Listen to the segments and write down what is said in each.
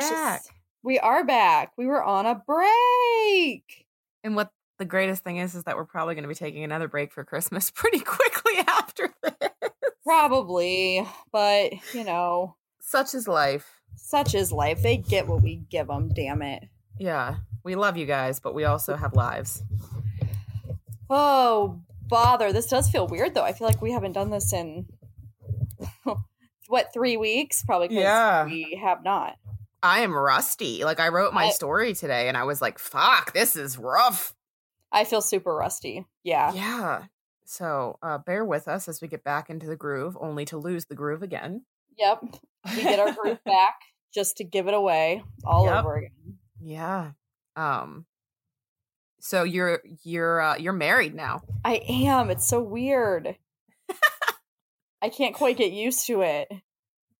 gosh. back. We are back. We were on a break. And what the greatest thing is, is that we're probably going to be taking another break for Christmas pretty quickly after this. Probably, but you know, Such is life. such is life. They get what we give them, damn it. Yeah. We love you guys, but we also have lives. Oh, bother. This does feel weird though. I feel like we haven't done this in what, 3 weeks? Probably Yeah. we have not. I am rusty. Like I wrote my I- story today and I was like, fuck, this is rough. I feel super rusty. Yeah. Yeah. So uh, bear with us as we get back into the groove, only to lose the groove again. Yep. We get our groove back just to give it away all Yep. over again. Yeah. Um. So you're you're uh, you're married now. I am. It's so weird. I can't quite get used to it.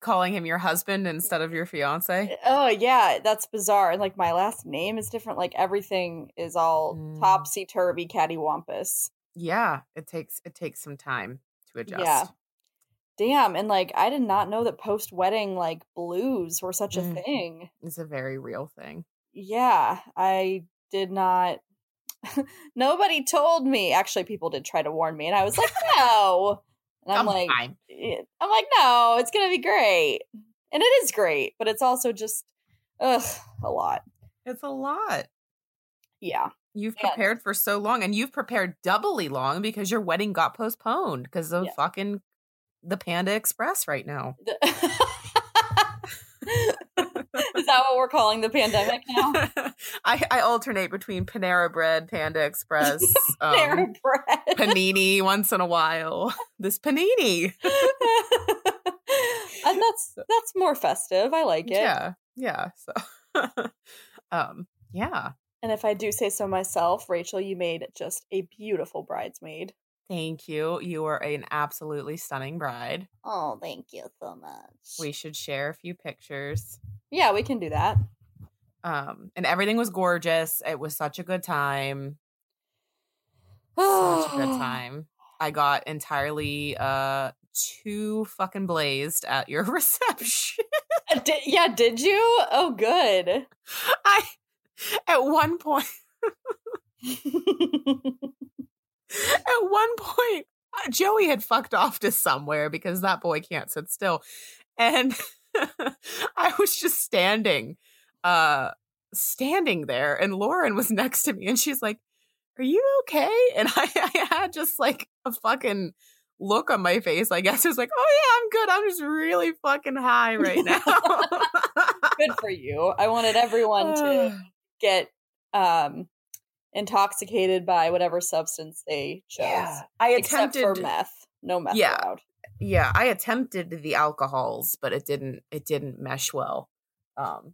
Calling him your husband instead of your fiance. Oh yeah, that's bizarre. And like my last name is different. Like everything is all Mm. topsy turvy, cattywampus. Yeah, it takes it takes some time to adjust. Yeah. Damn. And like I did not know that post wedding like blues were such a Mm. thing. It's a very real thing. Yeah, I did not. Nobody told me. Actually, people did try to warn me, and I was like, no. And I'm Come like, on. eh, I'm like, no, it's gonna be great, and it is great, but it's also just, ugh, a lot. it's a lot. Yeah, You've Yeah. prepared for so long, and you've prepared doubly long because your wedding got postponed because of Yeah. fucking the Panda Express right now. is that what we're calling the pandemic now? I, I alternate between Panera Bread, Panda Express, um, Panera bread. panini once in a while. This panini. and that's that's more festive. I like it. Yeah. Yeah. So um yeah. And if I do say so myself, Rachel, you made just a beautiful bridesmaid. Thank you. You are an absolutely stunning bride. Oh, thank you so much. We should share a few pictures. yeah, we can do that. Um and everything was gorgeous. It was such a good time. Such a good time. I got entirely uh too fucking blazed at your reception. Uh, Did, yeah, did you? Oh, good. I at one point at one point uh, Joey had fucked off to somewhere because that boy can't sit still. And I was just standing uh standing there and Lauren was next to me and she's like, "Are you okay?" And I, I had just like a fucking look on my face. I guess it was like, "Oh yeah, I'm good. I'm just really fucking high right now." good for you. I wanted everyone to get um intoxicated by whatever substance they chose. Yeah, I Except attempted for meth. No meth Yeah. allowed. yeah i attempted the alcohols but it didn't it didn't mesh well um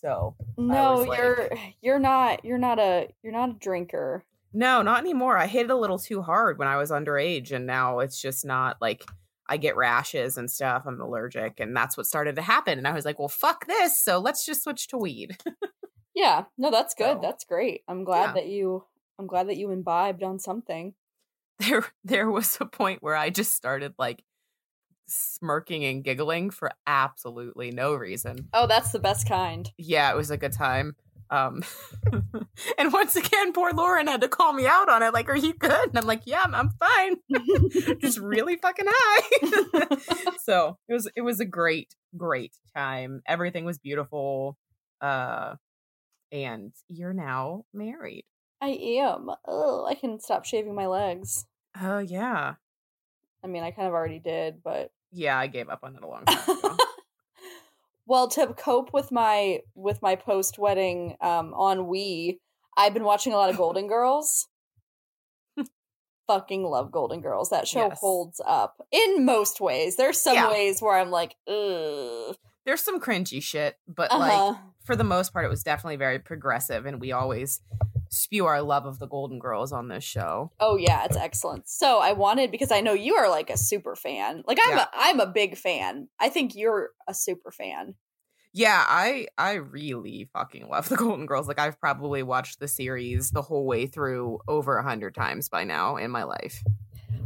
so No, like- you're you're not you're not a you're not a drinker. no not anymore i hit it a little too hard when i was underage and now it's just not like i get rashes and stuff i'm allergic and that's what started to happen and i was like well fuck this so let's just switch to weed Yeah, no, that's good. So, that's great. I'm glad yeah. that you I'm glad that you imbibed on something. there there was a point where i just started like smirking and giggling for absolutely no reason Oh, that's the best kind. yeah, it was a good time. Um, and once again, poor Lauren had to call me out on it. Like, "Are you good?" And I'm like, "Yeah, I'm, I'm fine. Just really fucking high." so it was it was a great great time. Everything was beautiful. Uh, and you're now married. I am. Oh, I can stop shaving my legs. Oh yeah, I mean, I kind of already did, but yeah. I gave up on it a long time ago. Well, to cope with my with my post wedding um on Wii, I've been watching a lot of Golden Girls. Fucking love Golden Girls. That show Yes. holds up in most ways. There's some Yeah. ways where I'm like, ugh. There's some cringy shit, but Uh-huh. like for the most part, it was definitely very progressive, and we always spew our love of the Golden Girls on this show. Oh yeah, it's excellent. So I wanted because I know you are like a super fan. Like I'm Yeah. a I'm a big fan. I think you're a super fan. Yeah, I I really fucking love the Golden Girls. Like I've probably watched the series the whole way through over a hundred times by now in my life.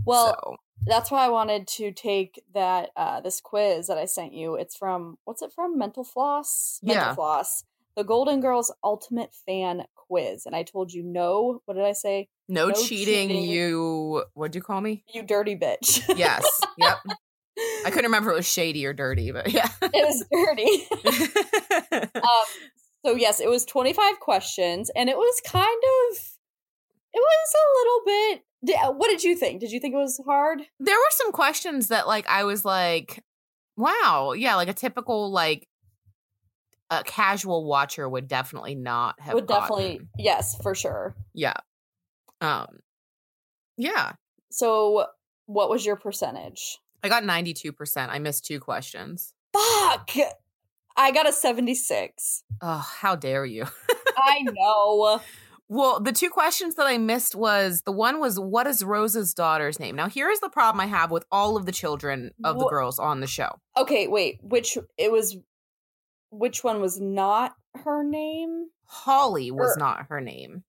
Well, so that's why I wanted to take that uh this quiz that I sent you. It's from what's it from? Mental Floss? Mental Yeah. Floss. The Golden Girls Ultimate Fan Quiz. And I told you no, what did I say? No, No cheating, cheating. You what'd you call me? You dirty bitch. Yes. yep. I couldn't remember if it was shady or dirty, but yeah. it was dirty. um so yes, it was 25 questions and it was kind of it was a little bit what did you think? Did you think it was hard? there were some questions that like I was like, wow, yeah, like a typical like a casual watcher would definitely not have Would definitely yes, for sure. yeah. Um yeah. So what was your percentage? I got 92%. I missed two questions. Fuck. I got a 76. Oh, how dare you? I know. Well, the two questions that I missed was the one was what is Rose's daughter's name? Now, here's the problem I have with all of the children of the girls on the show. Okay, wait. Which it was which one was not her name? Holly was Er- not her name.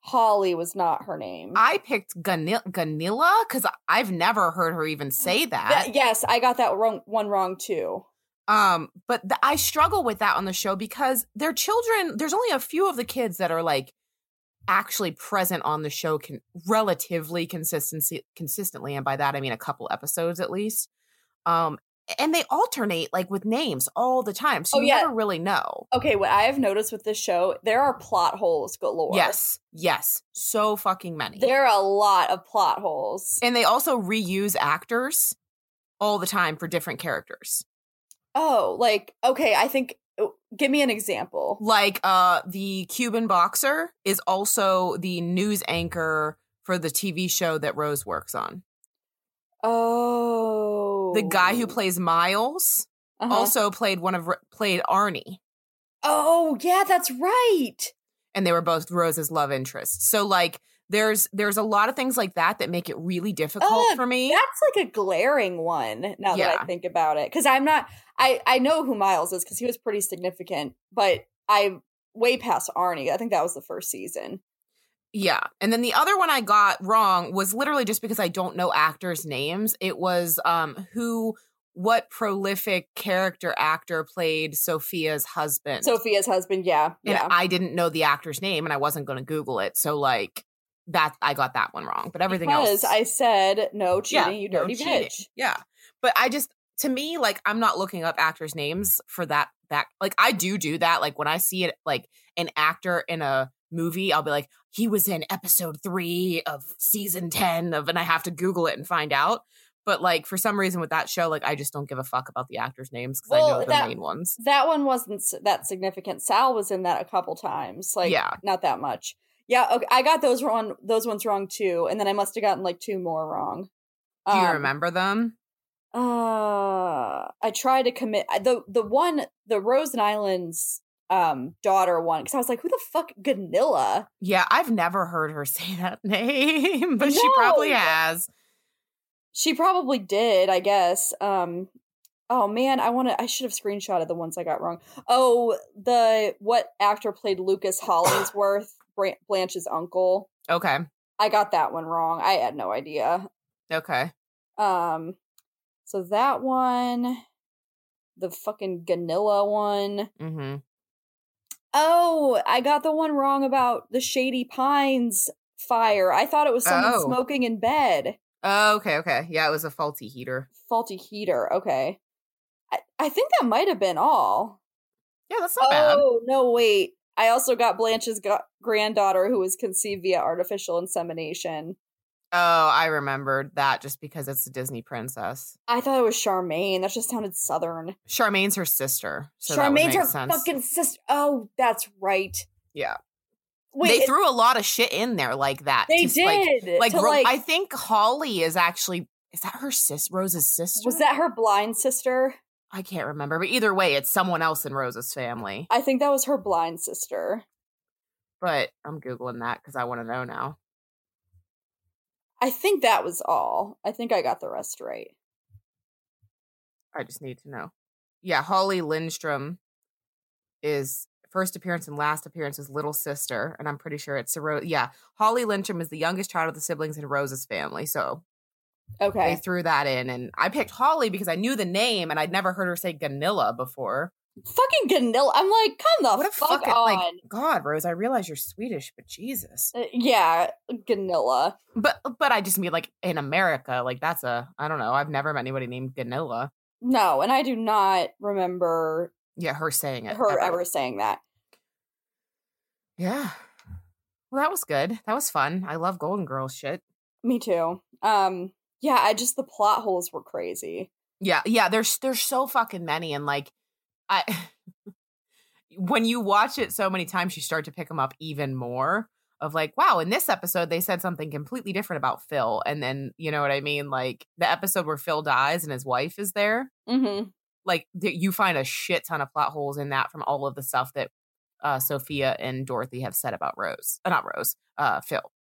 Holly was not her name. I picked Ganil- Gunilla because I've never heard her even say that. That- yes, I got that wrong one wrong too. Um, but th- I struggle with that on the show because their children. There's only a few of the kids that are like actually present on the show can relatively consistency consistently, and by that I mean a couple episodes at least. Um, and they alternate like with names all the time, so Oh, you yeah. never really know. Okay, what I have noticed with this show, there are plot holes galore. Yes, yes, so fucking many. There are a lot of plot holes. and they also reuse actors all the time for different characters. oh, like okay, I think oh, give me an example. like uh the cuban boxer is also the news anchor for the tv show that rose works on Oh. the guy who plays miles Uh-huh. also played one of played arnie Oh, yeah, that's right. and they were both rose's love interests so like there's there's a lot of things like that that make it really difficult Uh, for me That's like a glaring one now that I think about it. Because I'm not, I I know who Miles is because he was pretty significant, but I way past Arnie. I think that was the first season. Yeah. And then the other one I got wrong was literally just because I don't know actors' names. It was um who what prolific character actor played Sophia's husband. Sophia's husband, yeah, and yeah. I didn't know the actor's name and I wasn't going to google it. So like that I got that one wrong. But everything because else I said no cheating, you no dirty cheating. bitch. Yeah. But I just to me like I'm not looking up actors' names for that that like I do do that like when I see it like an actor in a movie I'll be like he was in episode 3 of season 10 of and I have to google it and find out. But like for some reason with that show like I just don't give a fuck about the actors' names I Well, know the that- main ones. That one wasn't that significant. Sal was in that a couple times, like Yeah. not that much. Yeah, okay, I got those wrong. Those ones wrong too, and then I must have gotten like two more wrong. Do you Um, remember them? Uh, I tried to commit the the one the Rose Nylund's um daughter one because I was like, who the fuck Gunilla? Yeah, I've never heard her say that name, but she probably has. She probably did, I guess. Um, oh man, I want to. I should have screenshotted the ones I got wrong. Oh, the what actor played Lucas Hollingsworth, Blanche's uncle? Okay. I got that one wrong. I had no idea. Okay. Um, so that one, the fucking Gunilla one. Mm-hmm. Oh, I got the one wrong about the Shady Pines fire. I thought it was someone Oh. smoking in bed. Oh, okay, okay. Yeah, it was a faulty heater. Faulty heater. Okay. I, I think that might have been all. Yeah, that's not bad. Oh, no, wait. I also got Blanche's granddaughter who was conceived via artificial insemination. Oh, I remembered that just because it's a Disney princess. I thought it was Charmaine. That just sounded southern. Charmaine's her sister. So Charmaine's her sense. fucking sister. Oh, that's right. Yeah. Wait, they it- threw a lot of shit in there like that. they to, did. Like, Ro- like I think Holly is actually is that her sis Rose's sister? was that her blind sister? I can't remember, but either way, it's someone else in Rose's family. I think that was her blind sister. But I'm googling that because I want to know now. I think that was all. I think I got the rest right. I just need to know. Yeah, Holly Lindstrom is first appearance and last appearance is little sister, and I'm pretty sure it's a Rose. Yeah, Holly Lindstrom is the youngest child of the siblings in Rose's family. So okay, They threw that in, and I picked Holly because I knew the name and I'd never heard her say Gunilla before. Fucking Gunilla. I'm like, come the what a fuck fucking on. like God, Rose. I realize you're Swedish, but Jesus. Uh, yeah, Gunilla. But but I just mean like in America, like that's a I don't know. I've never met anybody named Gunilla. No, and I do not remember Yeah, her saying it. her ever saying that. Yeah. Well, that was good. That was fun. I love Golden Girls shit. Me too. Um, yeah, I just the plot holes were crazy. Yeah, yeah. There's there's so fucking many, and like I, when you watch it so many times, you start to pick them up even more. Of like, wow, in this episode they said something completely different about Phil, and then you know what I mean, like the episode where Phil dies and his wife is there. Mm-hmm. Like th- you find a shit ton of plot holes in that from all of the stuff that uh, Sophia and Dorothy have said about Rose, uh, not Rose, uh, Phil.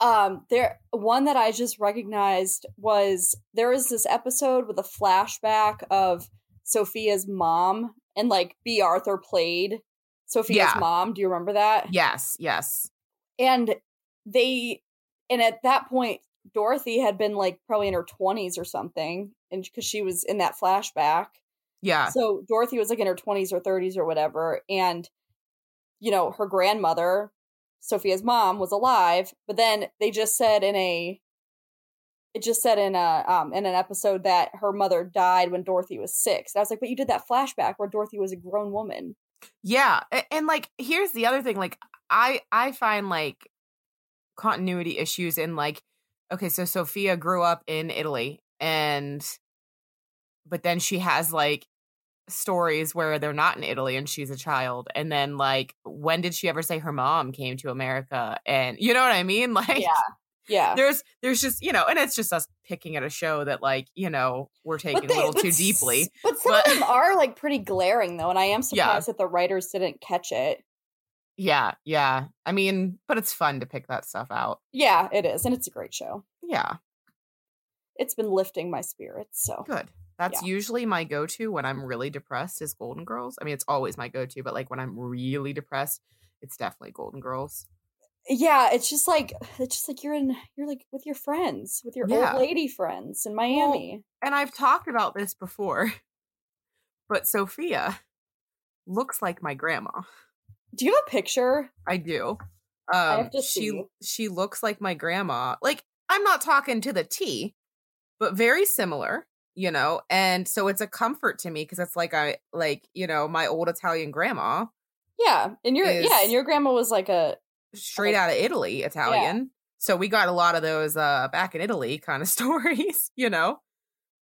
Um, there one that I just recognized was there was this episode with a flashback of Sophia's mom and like Bea Arthur played Sophia's Yeah. mom. Do you remember that? Yes, yes, And they and at that point Dorothy had been like probably in her 20s or something and because she was in that flashback. yeah, So Dorothy was like in her 20s or 30s or whatever. And, you know, her grandmother, Sophia's mom, was alive. But then they just said in a, it just said in a, um, in an episode that her mother died when Dorothy was six. And I was like, but you did that flashback where Dorothy was a grown woman. Yeah, a- and like here's the other thing like I I find like continuity issues in like okay, so Sophia grew up in Italy and but then she has like stories where they're not in Italy and she's a child and then like when did she ever say her mom came to America and you know what I mean like Yeah. Yeah. there's there's just you know and it's just us picking at a show that like you know we're taking a little too s- deeply But some But- of them are like pretty glaring though. And I am Yeah. surprised that the writers didn't catch it. yeah yeah I mean but it's fun to pick that stuff out Yeah, it is. And it's a great show. yeah It's been lifting my spirits. So Good. That's usually my go-to when I'm really depressed is Golden Girls. I mean, it's always my go-to, but like when I'm really depressed, it's definitely Golden Girls. Yeah it's just like it's just like you're in you're like with your friends with your Yeah. old lady friends in miami And I've talked about this before, but Sophia looks like my grandma. do you have a picture I do. Um, have to she see. she looks like my grandma. Like I'm not talking to the T, but very similar, you know. And so it's a comfort to me because it's like I like you know my old Italian grandma, yeah and your yeah and your grandma was like a straight out of Italy, Italian. So we got a lot of those uh back in Italy kind of stories, you know.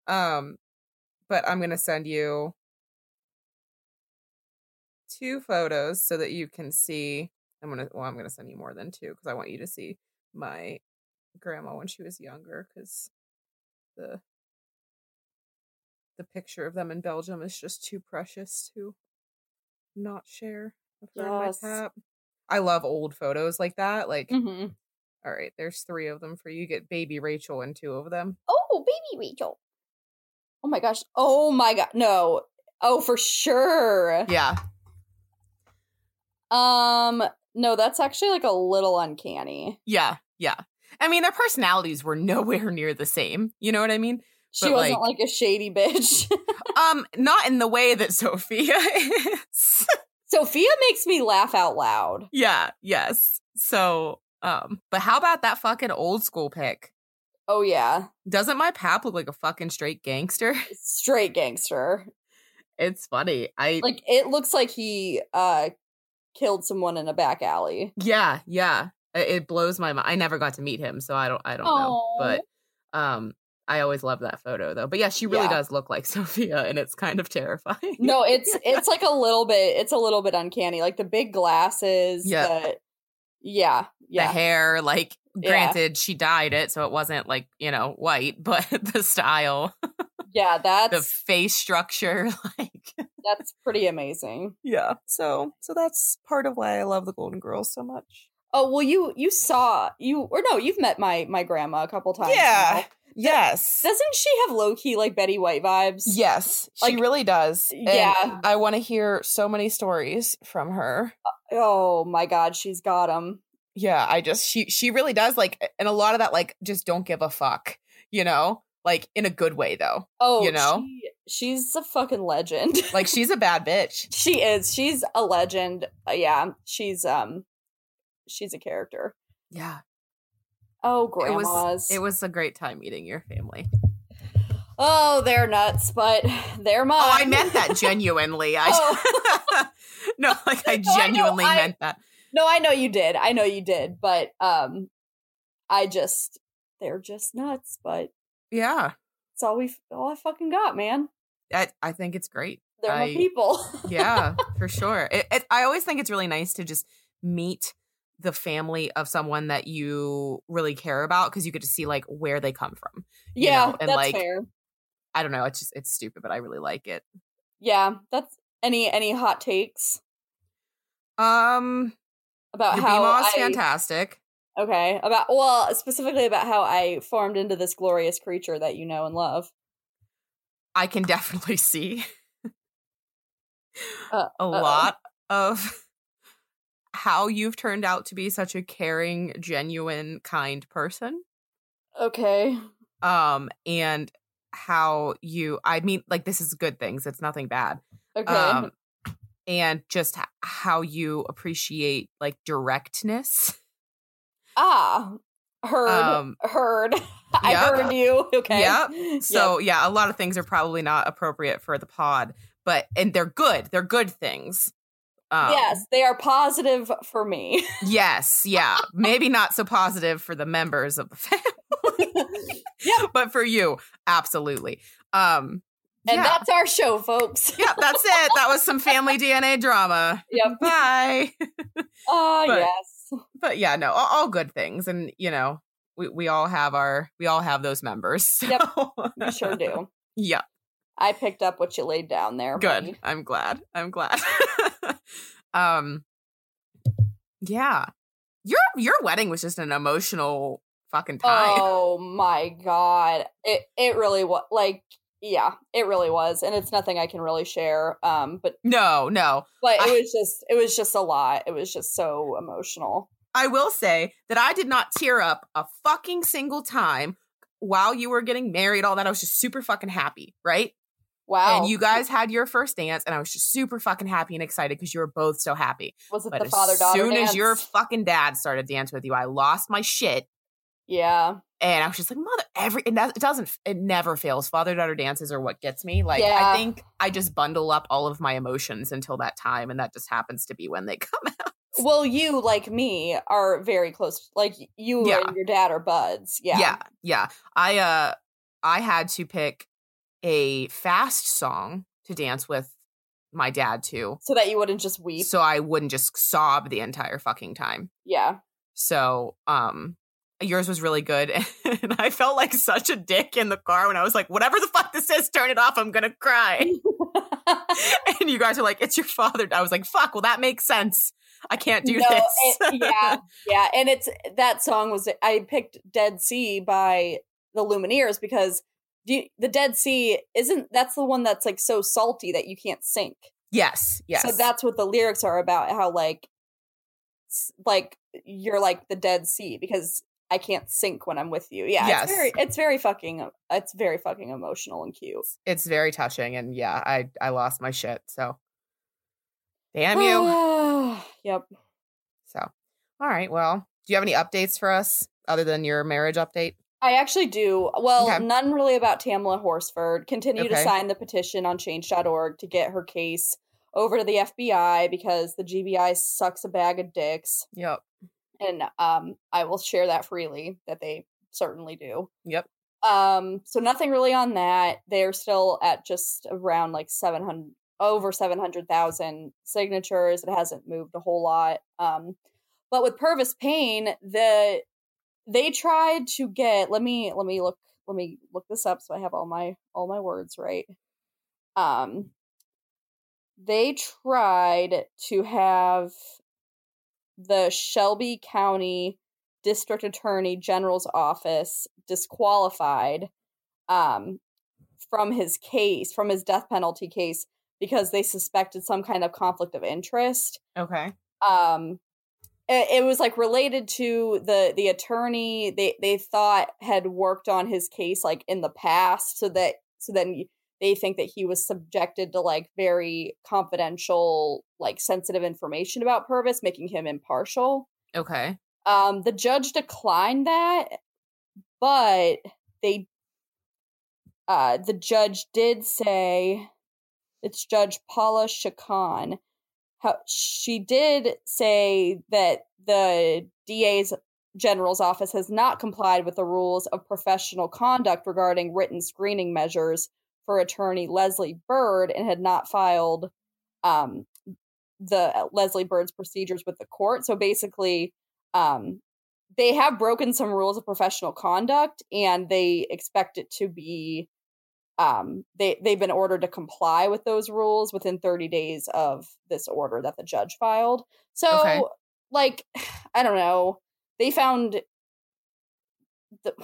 Um but I'm going to send you two photos so that you can see I'm going to well I'm going to send you more than two cuz I want you to see my grandma when she was younger cuz the the picture of them in Belgium is just too precious to not share Yes. I love old photos like that. Like, Mhm. all right, there's three of them for you. You get baby Rachel and two of them. oh baby rachel oh my gosh oh my god no oh for sure Yeah. um no that's actually like a little uncanny Yeah. Yeah. I mean, their personalities were nowhere near the same. You know what I mean? she But, wasn't like- like a shady bitch Um, not in the way that Sophia is. Sophia makes me laugh out loud yeah. Yes. So, um, but how about that fucking old school pick? oh yeah Doesn't my pap look like a fucking straight gangster? straight gangster It's funny. I like it looks like he uh killed someone in a back alley Yeah, yeah. It blows my mind. I never got to meet him, so I don't I don't know. But um I always love that photo though. But yeah, she really Yeah. does look like Sophia and it's kind of terrifying. no it's it's like a little bit it's a little bit uncanny like the big glasses Yeah. the, yeah the hair, like Yeah. granted, she dyed it, so it wasn't like, you know, white, but the style, yeah that's the face structure, like that's pretty amazing Yeah. So so that's part of why I love the Golden Girls so much. oh well you you saw you or no you've met my my grandma a couple times Yeah. now. Yes. doesn't she have low-key like betty white vibes Yes, she Like, really does. And yeah. I want to hear so many stories from her. oh my god she's got them Yeah, I just she she really does like and a lot of that like just don't give a fuck. you know, like in a good way though. Oh, You know? she, she's a fucking legend. Like she's a bad bitch. she is. She's a legend. Uh, yeah, she's um, she's a character. Yeah. Oh, It was it was a great time meeting your family. oh, they're nuts, but they're mine. Oh, I meant that genuinely. I Oh. No, like I No, I know, genuinely I- meant that. No, I know you did. I know you did, but um, I just they're just nuts. But Yeah. it's all we all I fucking got, man. I, I think it's great. They're my people. yeah, for sure. It, it, I always think it's really nice to just meet the family of someone that you really care about because you get to see like where they come from. yeah, know, and, that's like, fair. I don't know. It's just it's stupid, but I really like it. Yeah, that's any any hot takes Um, about how BMOS I, fantastic. Okay, about well, specifically about how I formed into this glorious creature that you know and love. I can definitely see Uh, a lot of how you've turned out to be such a caring, genuine, kind person. Okay. Um, and how you, I mean, like, this is good things. It's nothing bad. Okay. Um, and just how you appreciate like directness. ah, heard. Um, heard. I yep. heard you. Okay. Yep. So yeah, a lot of things are probably not appropriate for the pod, but and they're good. They're good things. Um, yes, they are positive for me. Yes. Yeah. Maybe not so positive for the members of the family, Yep. but for you, absolutely. Um. And yeah. that's our show, folks. yeah, that's it. That was some family DNA drama. Yep. Bye. Ah, But- yes. but yeah, no, all, all good things, and you know, we we all have our we all have those members. Yep. so- We sure do. yeah, I picked up what you laid down there. good. buddy. I'm glad. I'm glad. Um, yeah, your your wedding was just an emotional fucking time. Oh my god. It it really was like yeah, it really was. And it's nothing I can really share. Um but No, no. but it I- was just it was just a lot. It was just so emotional. I will say that I did not tear up a fucking single time while you were getting married. All that I was just super fucking happy, right? Wow. And you guys had your first dance, and I was just super fucking happy and excited because you were both so happy. was it But the father as soon dance? as your fucking dad started dancing with you, I lost my shit. Yeah. And I was just like, mother, every, and that, it doesn't, it never fails. Father daughter dances are what gets me. Like, Yeah. I think I just bundle up all of my emotions until that time. And that just happens to be when they come out. Well, you like me are very close. Like you Yeah. and your dad are buds. Yeah. Yeah. Yeah. I, uh, I had to pick a fast song to dance with my dad to. So that you wouldn't just weep. So I wouldn't just sob the entire fucking time. yeah. So, um, yours was really good. And I felt like such a dick in the car when I was like, whatever the fuck this is, turn it off. I'm going to cry. and you guys are like, it's your father. I was like, fuck, well, that makes sense. I can't do No, this. it- yeah. yeah. And it's that song was I picked Dead Sea by the Lumineers because you- the Dead Sea isn't that's the one that's like so salty that you can't sink. yes. Yes. So that's what the lyrics are about. How like, like you're like the Dead Sea because I can't sink when I'm with you. Yeah, Yes. it's very, it's very fucking, it's very fucking emotional and cute. it's very touching. And yeah, I, I lost my shit. So damn you. yep. so, all right. Well, do you have any updates for us other than your marriage update? I actually do. Well, Okay. none really about Tamla Horsford. Continue to sign the petition on change.org to get her case over to the FBI because the GBI sucks a bag of dicks. Yep. And um, I will share that freely that they certainly do. Yep. Um, so nothing really on that. They're still at just around like 700 over 700,000 signatures. It hasn't moved a whole lot. Um, but with Pervis Payne, the they tried to get let me let me look let me look this up so I have all my all my words right. Um they tried to have the Shelby County District Attorney General's office disqualified um, from his case, from his death penalty case, because they suspected some kind of conflict of interest. Okay. Um, it, it was like related to the the attorney they they thought had worked on his case like in the past so that so then they think that he was subjected to like very confidential like sensitive information about pervis making him impartial Okay. um the judge declined that but they uh the judge did say it's judge paula skahan how she did say that the DA's general's office has not complied with the rules of professional conduct regarding written screening measures for attorney Leslie Bird and had not filed um, the Leslie Bird's procedures with the court. So basically, um, they have broken some rules of professional conduct and they expect it to be um they they've been ordered to comply with those rules within 30 days of this order that the judge filed so Okay. like i don't know they found the,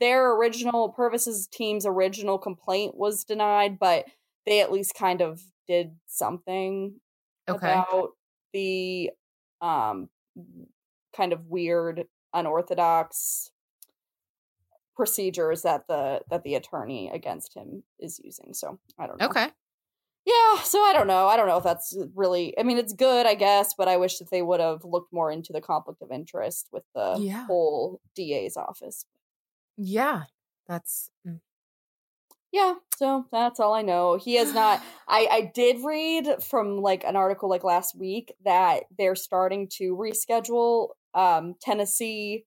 their original pervis's team's original complaint was denied but they at least kind of did something Okay. about the um kind of weird unorthodox procedures that the that the attorney against him is using so i don't know Okay. yeah so i don't know i don't know if that's really i mean it's good i guess but i wish that they would have looked more into the conflict of interest with the Yeah. whole da's office Yeah. That's mm, yeah so that's all i know he has not i i did read from like an article like last week that they're starting to reschedule um tennessee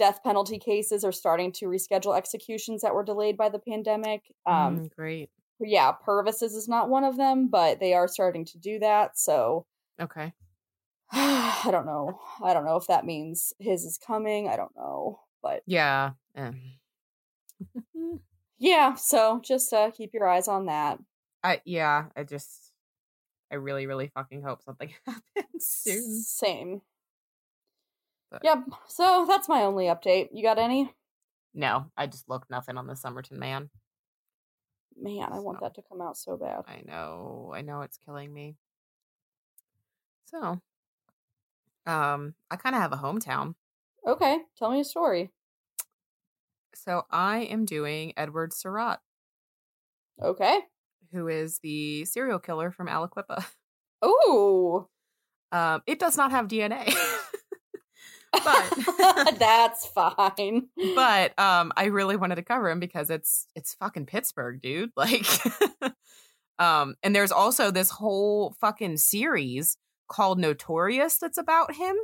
death penalty cases are starting to reschedule executions that were delayed by the pandemic um mm, great. yeah pervis's is not one of them but they are starting to do that so Okay. i don't know i don't know if that means his is coming i don't know but Yeah. eh. yeah so just uh keep your eyes on that I yeah, I just I really, really fucking hope something happens soon. Same. But- Yep. So that's my only update. You got any? No, I just looked nothing on the Somerton man. Man, I want that to come out so bad. I know, I know it's killing me. So, um, I kind of have a hometown. Okay, tell me a story. So I am doing Edward Surratt, Okay. who is the serial killer from Aliquippa. Ooh. Um, it does not have DNA, But- that's fine. but um, I really wanted to cover him because it's it's fucking Pittsburgh, dude. Like, um, and there's also this whole fucking series called Notorious that's about him.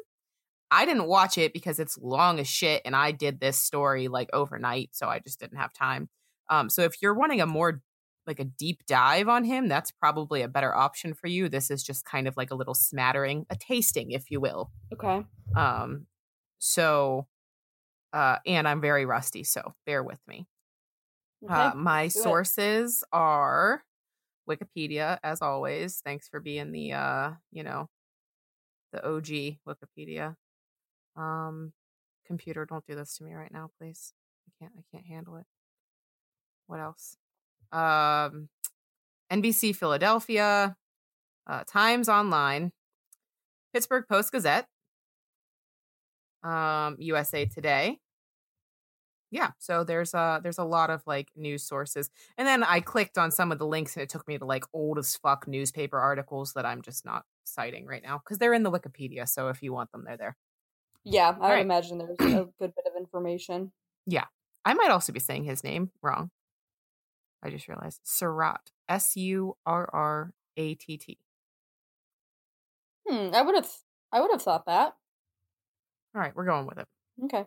I didn't watch it because it's long as shit, and I did this story like overnight, so I just didn't have time. Um, so if you're wanting a more like a deep dive on him, that's probably a better option for you. This is just kind of like a little smattering, a tasting, if you will. Okay. Um, so, uh, and I'm very rusty, so bear with me. Okay. Uh, my do it. sources are Wikipedia, as always. Thanks for being the, uh, you know, the OG Wikipedia. Um, computer, don't do this to me right now, please. I can't. I can't handle it. What else? Um, NBC Philadelphia, uh, Times Online, Pittsburgh Post Gazette, um, USA Today. Yeah, so there's a there's a lot of like news sources, and then I clicked on some of the links, and it took me to like old as fuck newspaper articles that I'm just not citing right now because they're in the Wikipedia. So if you want them, they're there. Yeah, I Alright. imagine there's a good bit of information. Yeah, I might also be saying his name wrong. I just realized Surratt, S U R R A T T. Hmm, I would have I would have thought that. All right, we're going with it. Okay.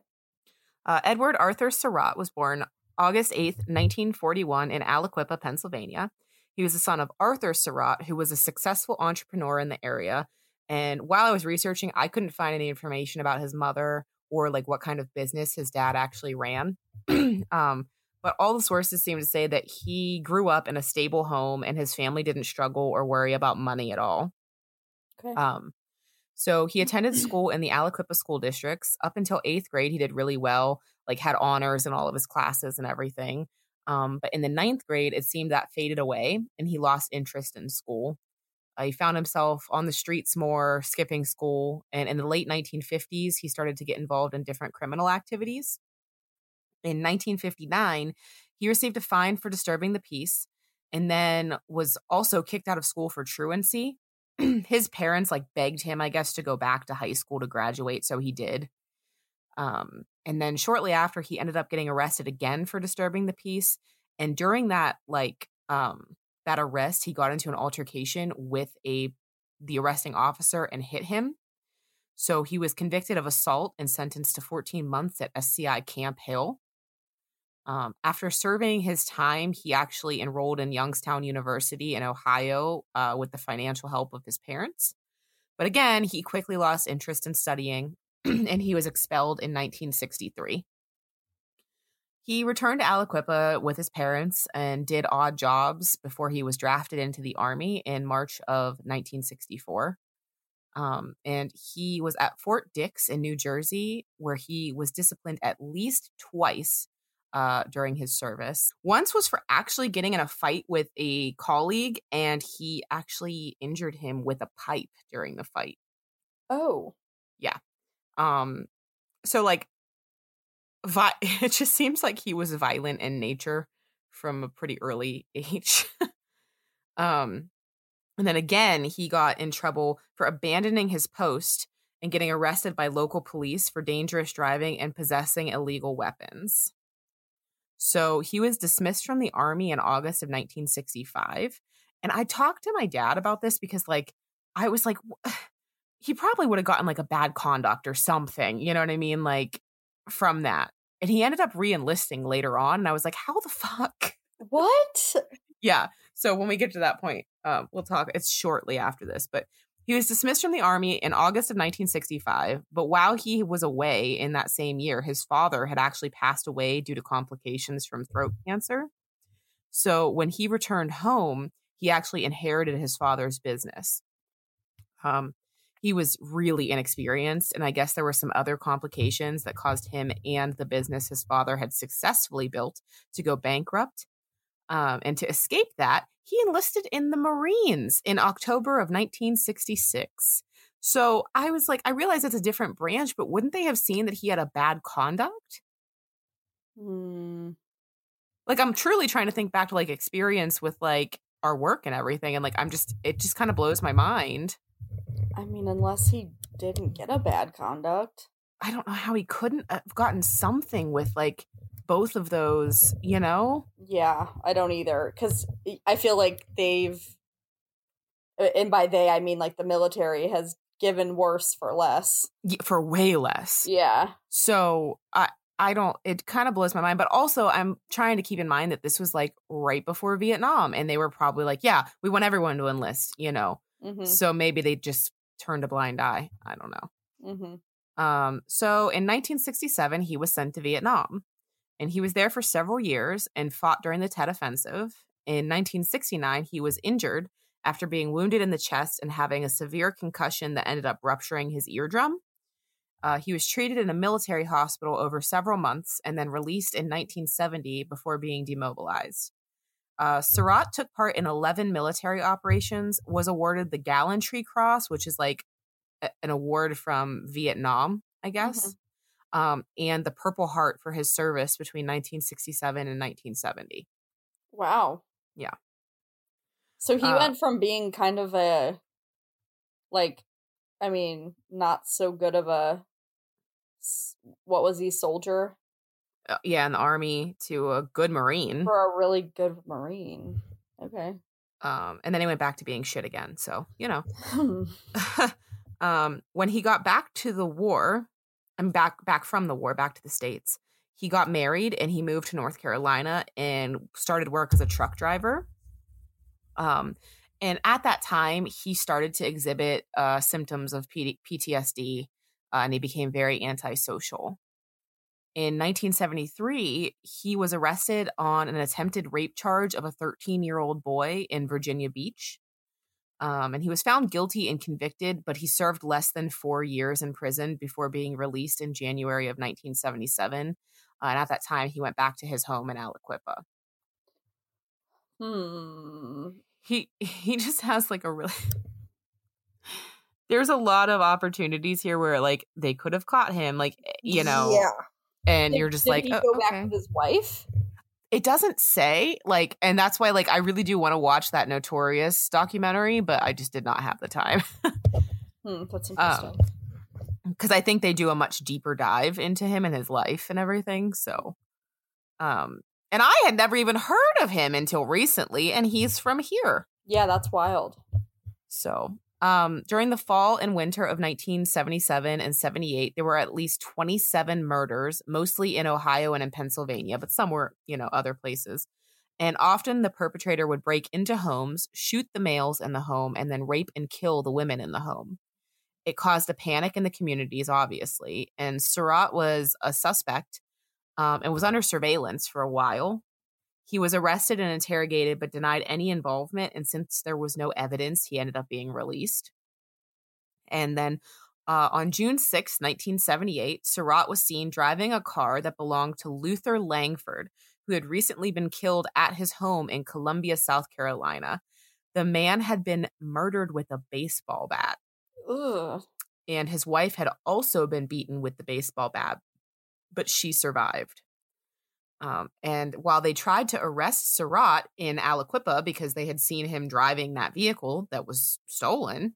Uh, Edward Arthur Surratt was born August 8th, 1941, in Aliquippa, Pennsylvania. He was the son of Arthur Surratt, who was a successful entrepreneur in the area. And while I was researching, I couldn't find any information about his mother or like what kind of business his dad actually ran. um, but all the sources seem to say that he grew up in a stable home and his family didn't struggle or worry about money at all. Okay. Um, so he attended school in the Aliquippa school districts up until eighth grade. He did really well, like had honors in all of his classes and everything. Um, but in the ninth grade, it seemed that faded away and he lost interest in school. Uh, he found himself on the streets more, skipping school. And in the late 1950s, he started to get involved in different criminal activities. In 1959, he received a fine for disturbing the peace and then was also kicked out of school for truancy. His parents like begged him, I guess, to go back to high school to graduate, so he did. Um, and then shortly after, he ended up getting arrested again for disturbing the peace. And during that, like, um, that arrest, he got into an altercation with a the arresting officer and hit him. So he was convicted of assault and sentenced to 14 months at SCI Camp Hill. Um, after serving his time, he actually enrolled in Youngstown University in Ohio uh, with the financial help of his parents. But again, he quickly lost interest in studying and he was expelled in 1963. He returned to Aliquippa with his parents and did odd jobs before he was drafted into the Army in March of 1964. Um, and he was at Fort Dix in New Jersey, where he was disciplined at least twice uh, during his service. Once was for actually getting in a fight with a colleague, and he actually injured him with a pipe during the fight. Oh. Yeah. Um, so like, vi- it just seems like he was violent in nature from a pretty early age. um, and then again, he got in trouble for abandoning his post and getting arrested by local police for dangerous driving and possessing illegal weapons. So he was dismissed from the army in August of 1965. And I talked to my dad about this because, like, I was like, he probably would have gotten like a bad conduct or something, you know what I mean? Like, from that. And he ended up re enlisting later on. And I was like, how the fuck? What? yeah. So when we get to that point, um, we'll talk. It's shortly after this, but he was dismissed from the army in August of 1965, but while he was away in that same year, his father had actually passed away due to complications from throat cancer. So when he returned home, he actually inherited his father's business. Um, he was really inexperienced, and I guess there were some other complications that caused him and the business his father had successfully built to go bankrupt. Um, and to escape that, he enlisted in the Marines in October of 1966. So I was like, I realize it's a different branch, but wouldn't they have seen that he had a bad conduct? Hmm. Like, I'm truly trying to think back to like experience with like our work and everything. And like, I'm just, it just kind of blows my mind. I mean, unless he didn't get a bad conduct. I don't know how he couldn't have gotten something with like both of those, you know? Yeah, I don't either cuz I feel like they've and by they I mean like the military has given worse for less. For way less. Yeah. So, I I don't it kind of blows my mind, but also I'm trying to keep in mind that this was like right before Vietnam and they were probably like, yeah, we want everyone to enlist, you know. Mm-hmm. So maybe they just turned a blind eye. I don't know. Mm-hmm. Um, so in 1967, he was sent to Vietnam and he was there for several years and fought during the Tet Offensive. In 1969, he was injured after being wounded in the chest and having a severe concussion that ended up rupturing his eardrum. Uh, he was treated in a military hospital over several months and then released in 1970 before being demobilized. Uh, Surratt took part in 11 military operations, was awarded the Gallantry Cross, which is like a- an award from Vietnam, I guess. Mm-hmm um, and the Purple Heart for his service between 1967 and 1970. Wow. Yeah. So he uh, went from being kind of a, like, I mean, not so good of a, what was he, soldier? Uh, yeah, in the army to a good Marine. For a really good Marine. Okay. Um, and then he went back to being shit again. So, you know. um, when he got back to the war, I'm back back from the war, back to the states. He got married and he moved to North Carolina and started work as a truck driver. Um, and at that time, he started to exhibit uh, symptoms of P- PTSD, uh, and he became very antisocial. In 1973, he was arrested on an attempted rape charge of a 13 year old boy in Virginia Beach. Um, and he was found guilty and convicted, but he served less than four years in prison before being released in January of 1977. Uh, and at that time, he went back to his home in Aliquippa. Hmm. He he just has like a really there's a lot of opportunities here where like they could have caught him, like eh, you know, yeah. and Did- you're just like, he "Oh, go back okay." with his wife. It doesn't say like, and that's why like I really do want to watch that Notorious documentary, but I just did not have the time Hmm, that's Um, interesting. because I think they do a much deeper dive into him and his life and everything. So, um, and I had never even heard of him until recently, and he's from here. yeah, that's wild. So, um, during the fall and winter of 1977 and 78, there were at least 27 murders, mostly in Ohio and in Pennsylvania, but some were, you know, other places. And often the perpetrator would break into homes, shoot the males in the home, and then rape and kill the women in the home. It caused a panic in the communities, obviously. And Surratt was a suspect um, and was under surveillance for a while. He was arrested and interrogated, but denied any involvement. And since there was no evidence, he ended up being released. And then uh, on June 6, 1978, Surratt was seen driving a car that belonged to Luther Langford, who had recently been killed at his home in Columbia, South Carolina. The man had been murdered with a baseball bat, Ugh. and his wife had also been beaten with the baseball bat, but she survived. Um, and while they tried to arrest Surratt in Aliquippa because they had seen him driving that vehicle that was stolen,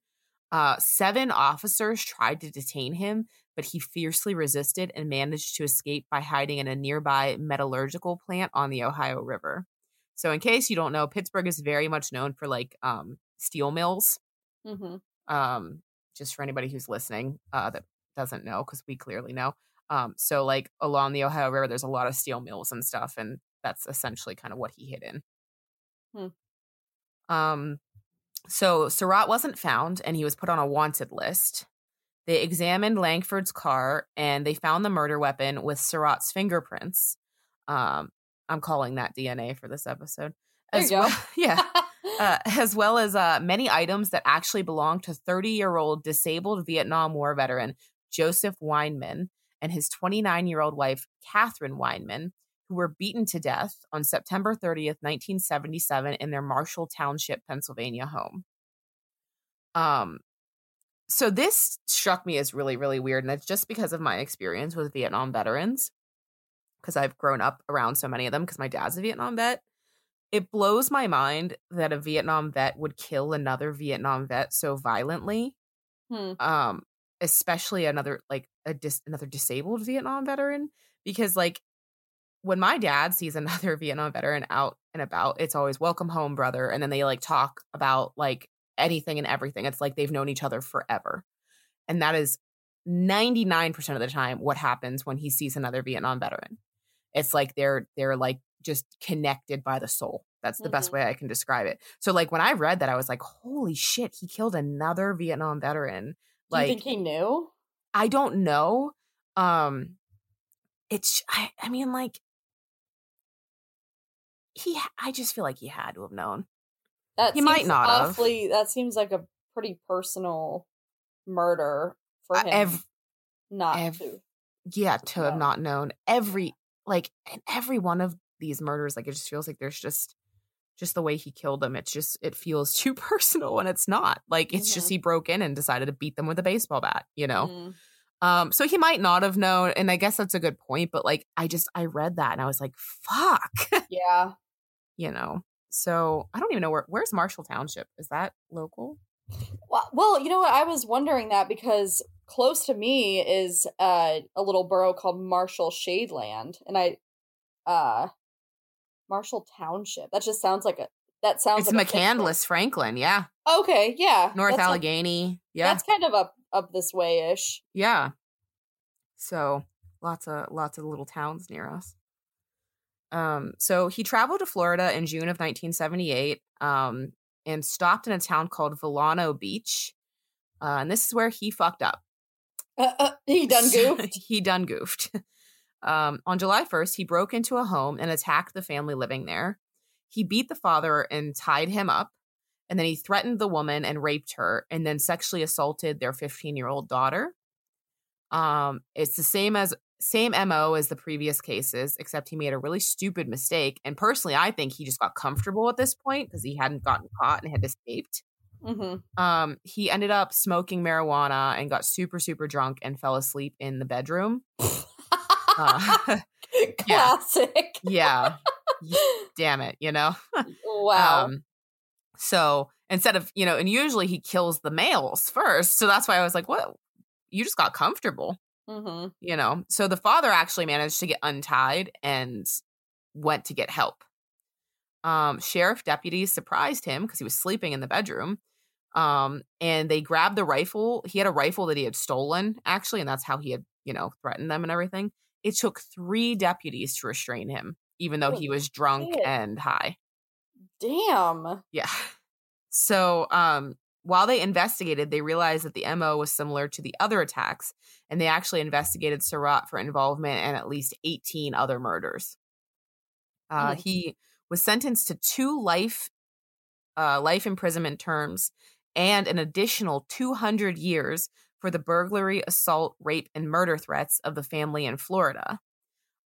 uh, seven officers tried to detain him, but he fiercely resisted and managed to escape by hiding in a nearby metallurgical plant on the Ohio River. So, in case you don't know, Pittsburgh is very much known for like um, steel mills. hmm Um, just for anybody who's listening uh, that doesn't know, because we clearly know. Um, so like along the Ohio River, there's a lot of steel mills and stuff, and that's essentially kind of what he hid in. Hmm. Um, so Surratt wasn't found, and he was put on a wanted list. They examined Langford's car, and they found the murder weapon with Surratt's fingerprints. Um, I'm calling that DNA for this episode. As well- yeah uh, as well as uh, many items that actually belong to 30 year old disabled Vietnam War veteran Joseph Weinman and his 29 year old wife, Catherine Weinman, who were beaten to death on September 30th, 1977, in their Marshall Township, Pennsylvania home. Um, so this struck me as really, really weird. And it's just because of my experience with Vietnam veterans, because I've grown up around so many of them, because my dad's a Vietnam vet it blows my mind that a Vietnam vet would kill another Vietnam vet so violently. Hmm. Um, especially another like a dis- another disabled Vietnam veteran because like when my dad sees another Vietnam veteran out and about, it's always welcome home, brother, and then they like talk about like anything and everything. It's like they've known each other forever. And that is 99% of the time what happens when he sees another Vietnam veteran. It's like they're they're like just connected by the soul. That's the best Mhm. way I can describe it. So like when I read that I was like, "Holy shit, he killed another Vietnam veteran." Do Like you think he knew? I don't know. Um it's I I mean like he I just feel like he had to have known. That He might not have. awfully. That seems like a pretty personal murder for Uh, him. ev- not ev- to. yeah, to have not known every like and every one of these murders like it just feels like there's just just the way he killed them it's just it feels too personal and it's not like it's just Mhm. he broke in and decided to beat them with a baseball bat you know Mm. um so he might not have known and i guess that's a good point but like i just i read that and i was like fuck Yeah. you know so i don't even know where where's marshall township is that local Well, well, you know what? I was wondering that because close to me is uh, a little borough called Marshall Shadeland, and I, uh, Marshall Township. That just sounds like a. That sounds it's like a mccandless franklin yeah Okay, yeah, north that's allegheny yeah That's kind of up up this way ish. Yeah. So lots of lots of little towns near us. Um, so he traveled to Florida in June of 1978, um, and stopped in a town called Volano Beach. Uh, and this is where he fucked up. Uh, uh, he done goofed. he done goofed. Um, on July 1st, he broke into a home and attacked the family living there. He beat the father and tied him up. And then he threatened the woman and raped her and then sexually assaulted their 15 year old daughter. Um, it's the same as same MO as the previous cases, except he made a really stupid mistake. And personally, I think he just got comfortable at this point because he hadn't gotten caught and had escaped. Mm-hmm. Um, he ended up smoking marijuana and got super, super drunk and fell asleep in the bedroom. Uh, Classic. yeah. Damn it, you know? Wow. Um, so instead of, you know, and usually he kills the males first. So that's why I was like, what? You just got comfortable, mm-hmm. you know? So the father actually managed to get untied and went to get help. Um, sheriff deputies surprised him because he was sleeping in the bedroom. Um, and they grabbed the rifle. He had a rifle that he had stolen, actually, and that's how he had, you know, threatened them and everything. It took three deputies to restrain him, even though he was drunk shit. and high. Damn. Yeah. So, um, while they investigated, they realized that the MO was similar to the other attacks, and they actually investigated Surratt for involvement in at least 18 other murders. Uh, Hmm. He was sentenced to two life uh, life imprisonment terms and an additional 200 years for the burglary, assault, rape, and murder threats of the family in Florida.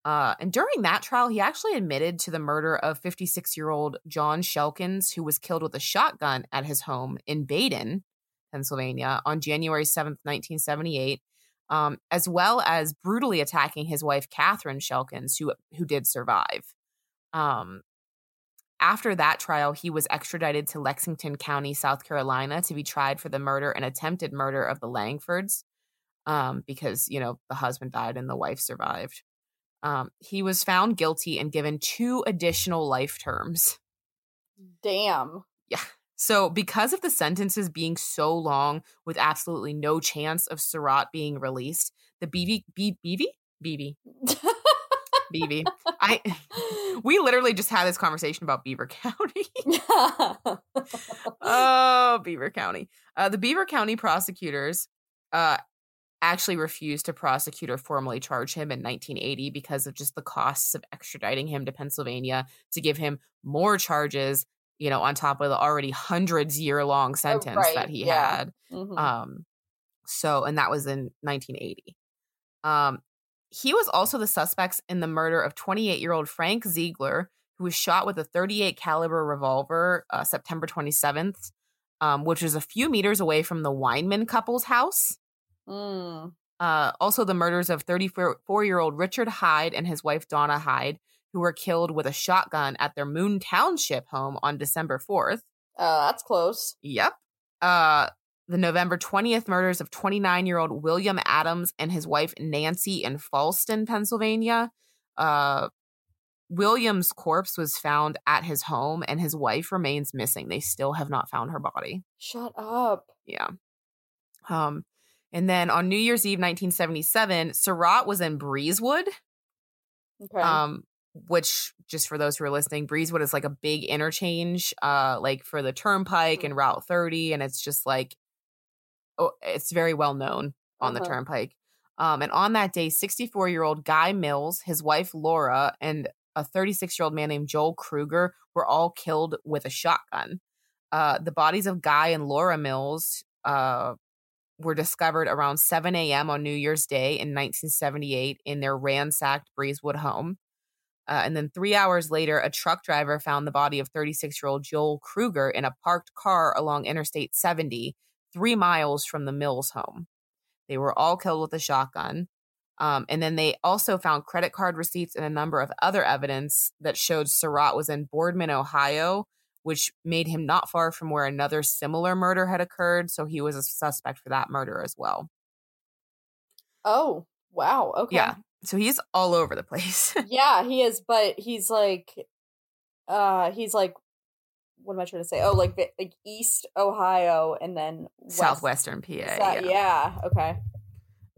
Uh, and during that trial, he actually admitted to the murder of 56 year old John Shelkins, who was killed with a shotgun at his home in Baden, Pennsylvania, on January 7th, 1978, um, as well as brutally attacking his wife, Catherine Shelkins, who, who did survive. Um, after that trial, he was extradited to Lexington County, South Carolina, to be tried for the murder and attempted murder of the Langfords, um, because you know the husband died and the wife survived. Um, he was found guilty and given two additional life terms. Damn. Yeah. So, because of the sentences being so long, with absolutely no chance of Surratt being released, the BV, B, BV, BV, BV. I we literally just had this conversation about Beaver County. oh, Beaver County. Uh, the Beaver County prosecutors uh, actually refused to prosecute or formally charge him in 1980 because of just the costs of extraditing him to Pennsylvania to give him more charges, you know, on top of the already hundreds year long sentence Oh, right, that he yeah. had. Mhm. Um, so, and that was in 1980. Um, he was also the suspects in the murder of 28 year old Frank Ziegler, who was shot with a 38 caliber revolver uh, September 27th, um, which was a few meters away from the Weinman couple's house. Mm. Uh, also, the murders of 34 year old Richard Hyde and his wife Donna Hyde, who were killed with a shotgun at their Moon Township home on December 4th. Uh, that's close. Yep. Uh, the November 20th murders of 29 year old William Adams and his wife Nancy in Fallston, Pennsylvania. Uh, William's corpse was found at his home and his wife remains missing. They still have not found her body. Shut up. Yeah. Um, and then on New Year's Eve, 1977, Surratt was in Breezewood, Okay. um, which just for those who are listening, Breezewood is like a big interchange, uh, like for the Turnpike and Route 30, and it's just like, oh, it's very well known on the Uh-huh. Turnpike. Um, and on that day, 64 year old Guy Mills, his wife Laura, and a 36 year old man named Joel Kruger were all killed with a shotgun. Uh, the bodies of Guy and Laura Mills uh, were discovered around 7 a.m. on New Year's Day in 1978 in their ransacked Breezewood home. Uh, and then three hours later, a truck driver found the body of 36 year old Joel Kruger in a parked car along Interstate 70, three miles from the Mills home. They were all killed with a shotgun. Um, and then they also found credit card receipts and a number of other evidence that showed Surratt was in Boardman, Ohio, which made him not far from where another similar murder had occurred. So he was a suspect for that murder as well. oh, wow. Okay. Yeah. So he's all over the place. yeah, he is, but he's like, uh, he's like, what am I trying to say? Oh, like like East Ohio and then west. Southwestern PA. Yeah. yeah. Okay.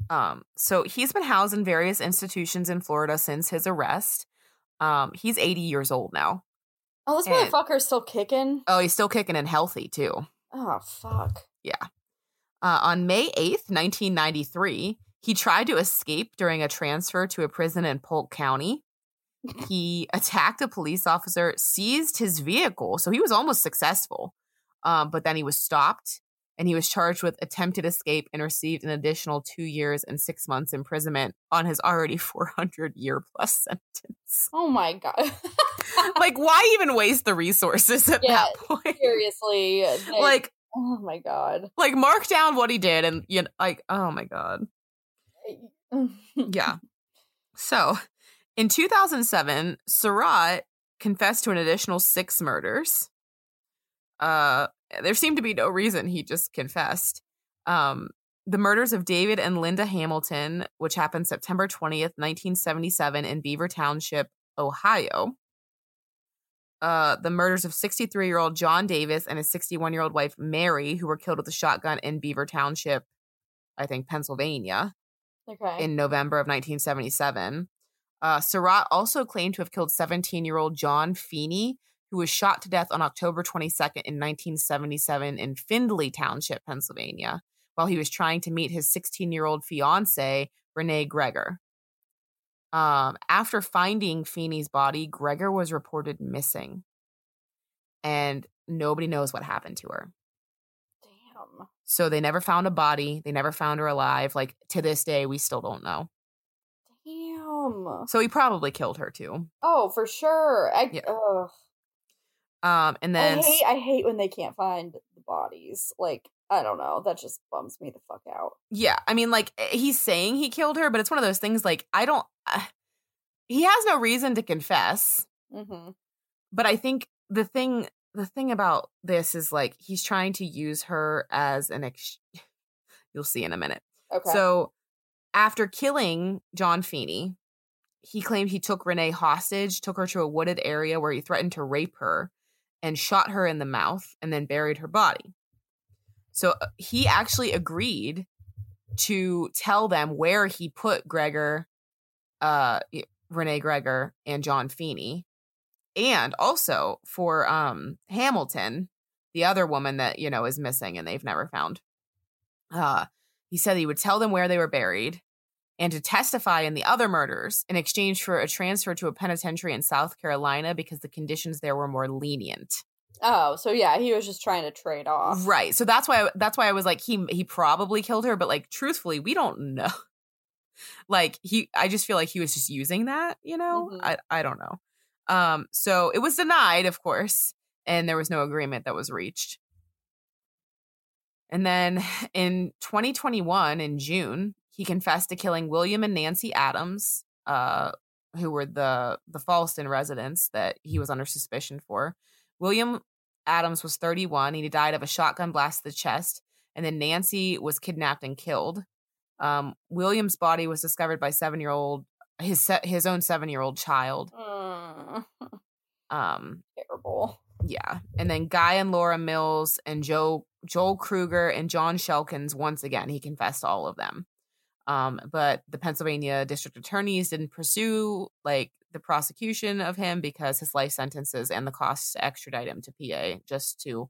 Um, so he's been housed in various institutions in Florida since his arrest. Um, he's 80 years old now. Oh, this And- motherfucker's still kicking. Oh, he's still kicking and healthy too. Oh fuck. Yeah. Uh, on May 8th, 1993, he tried to escape during a transfer to a prison in Polk County. He attacked a police officer, seized his vehicle, so he was almost successful. Um, but then he was stopped and he was charged with attempted escape and received an additional two years and six months imprisonment on his already 400 year plus sentence. Oh my god. like, why even waste the resources at Yeah, that point? Seriously. they- like Oh my god. Like mark down what he did and you know, like oh my god. Yeah. So, in 2007, Surratt confessed to an additional 6 murders. Uh there seemed to be no reason he just confessed. Um the murders of David and Linda Hamilton, which happened September 20th, 1977 in Beaver Township, Ohio. Uh, the murders of 63 year old John Davis and his 61 year old wife Mary, who were killed with a shotgun in Beaver Township, I think, Pennsylvania, okay. in November of 1977. Uh, Surratt also claimed to have killed 17 year old John Feeney, who was shot to death on October 22nd in 1977 in Findlay Township, Pennsylvania, while he was trying to meet his 16 year old fiancee, Renee Greger. Um, after finding Feeney's body, Greger was reported missing, and nobody knows what happened to her. Damn. So they never found a body. They never found her alive. Like to this day, we still don't know. Damn. So he probably killed her too. Oh, for sure. I Yeah. ugh. Um, and then I hate I hate when they can't find the bodies. Like, I don't know. That just bums me the fuck out. Yeah, I mean, like eh, he's saying he killed her, but it's one of those things. Like I don't. Uh, he has no reason to confess, Mm-hmm. but I think the thing, the thing about this is like he's trying to use her as an. Ex- You'll see in a minute. Okay. So, after killing John Feeney, he claimed he took Renee hostage, took her to a wooded area where he threatened to rape her, and shot her in the mouth, and then buried her body. So uh, he actually agreed to tell them where he put Gregor, uh, Renee Gregor, and John Feeney, and also for um Hamilton, the other woman that you know is missing and they've never found. Uh, he said he would tell them where they were buried and to testify in the other murders in exchange for a transfer to a penitentiary in South Carolina because the conditions there were more lenient. oh, so yeah, he was just trying to trade off. Right. So that's why that's why I was like he he probably killed her but like truthfully we don't know. like he I just feel like he was just using that, you know? Mhm. I I don't know. Um so it was denied of course and there was no agreement that was reached. And then in 2021 in June, he confessed to killing William and Nancy Adams, uh who were the the Fallston residents that he was under suspicion for. William Adams was 31. He died of a shotgun blast to the chest. And then Nancy was kidnapped and killed. Um, William's body was discovered by seven year old his his own seven year old child. Mm, Um, terrible. yeah, and then Guy and Laura Mills and Joe Joel Kruger and John Shelkins. Once again, he confessed to all of them. Um, but the Pennsylvania district attorneys didn't pursue like the prosecution of him because his life sentences and the costs to extradite him to PA just to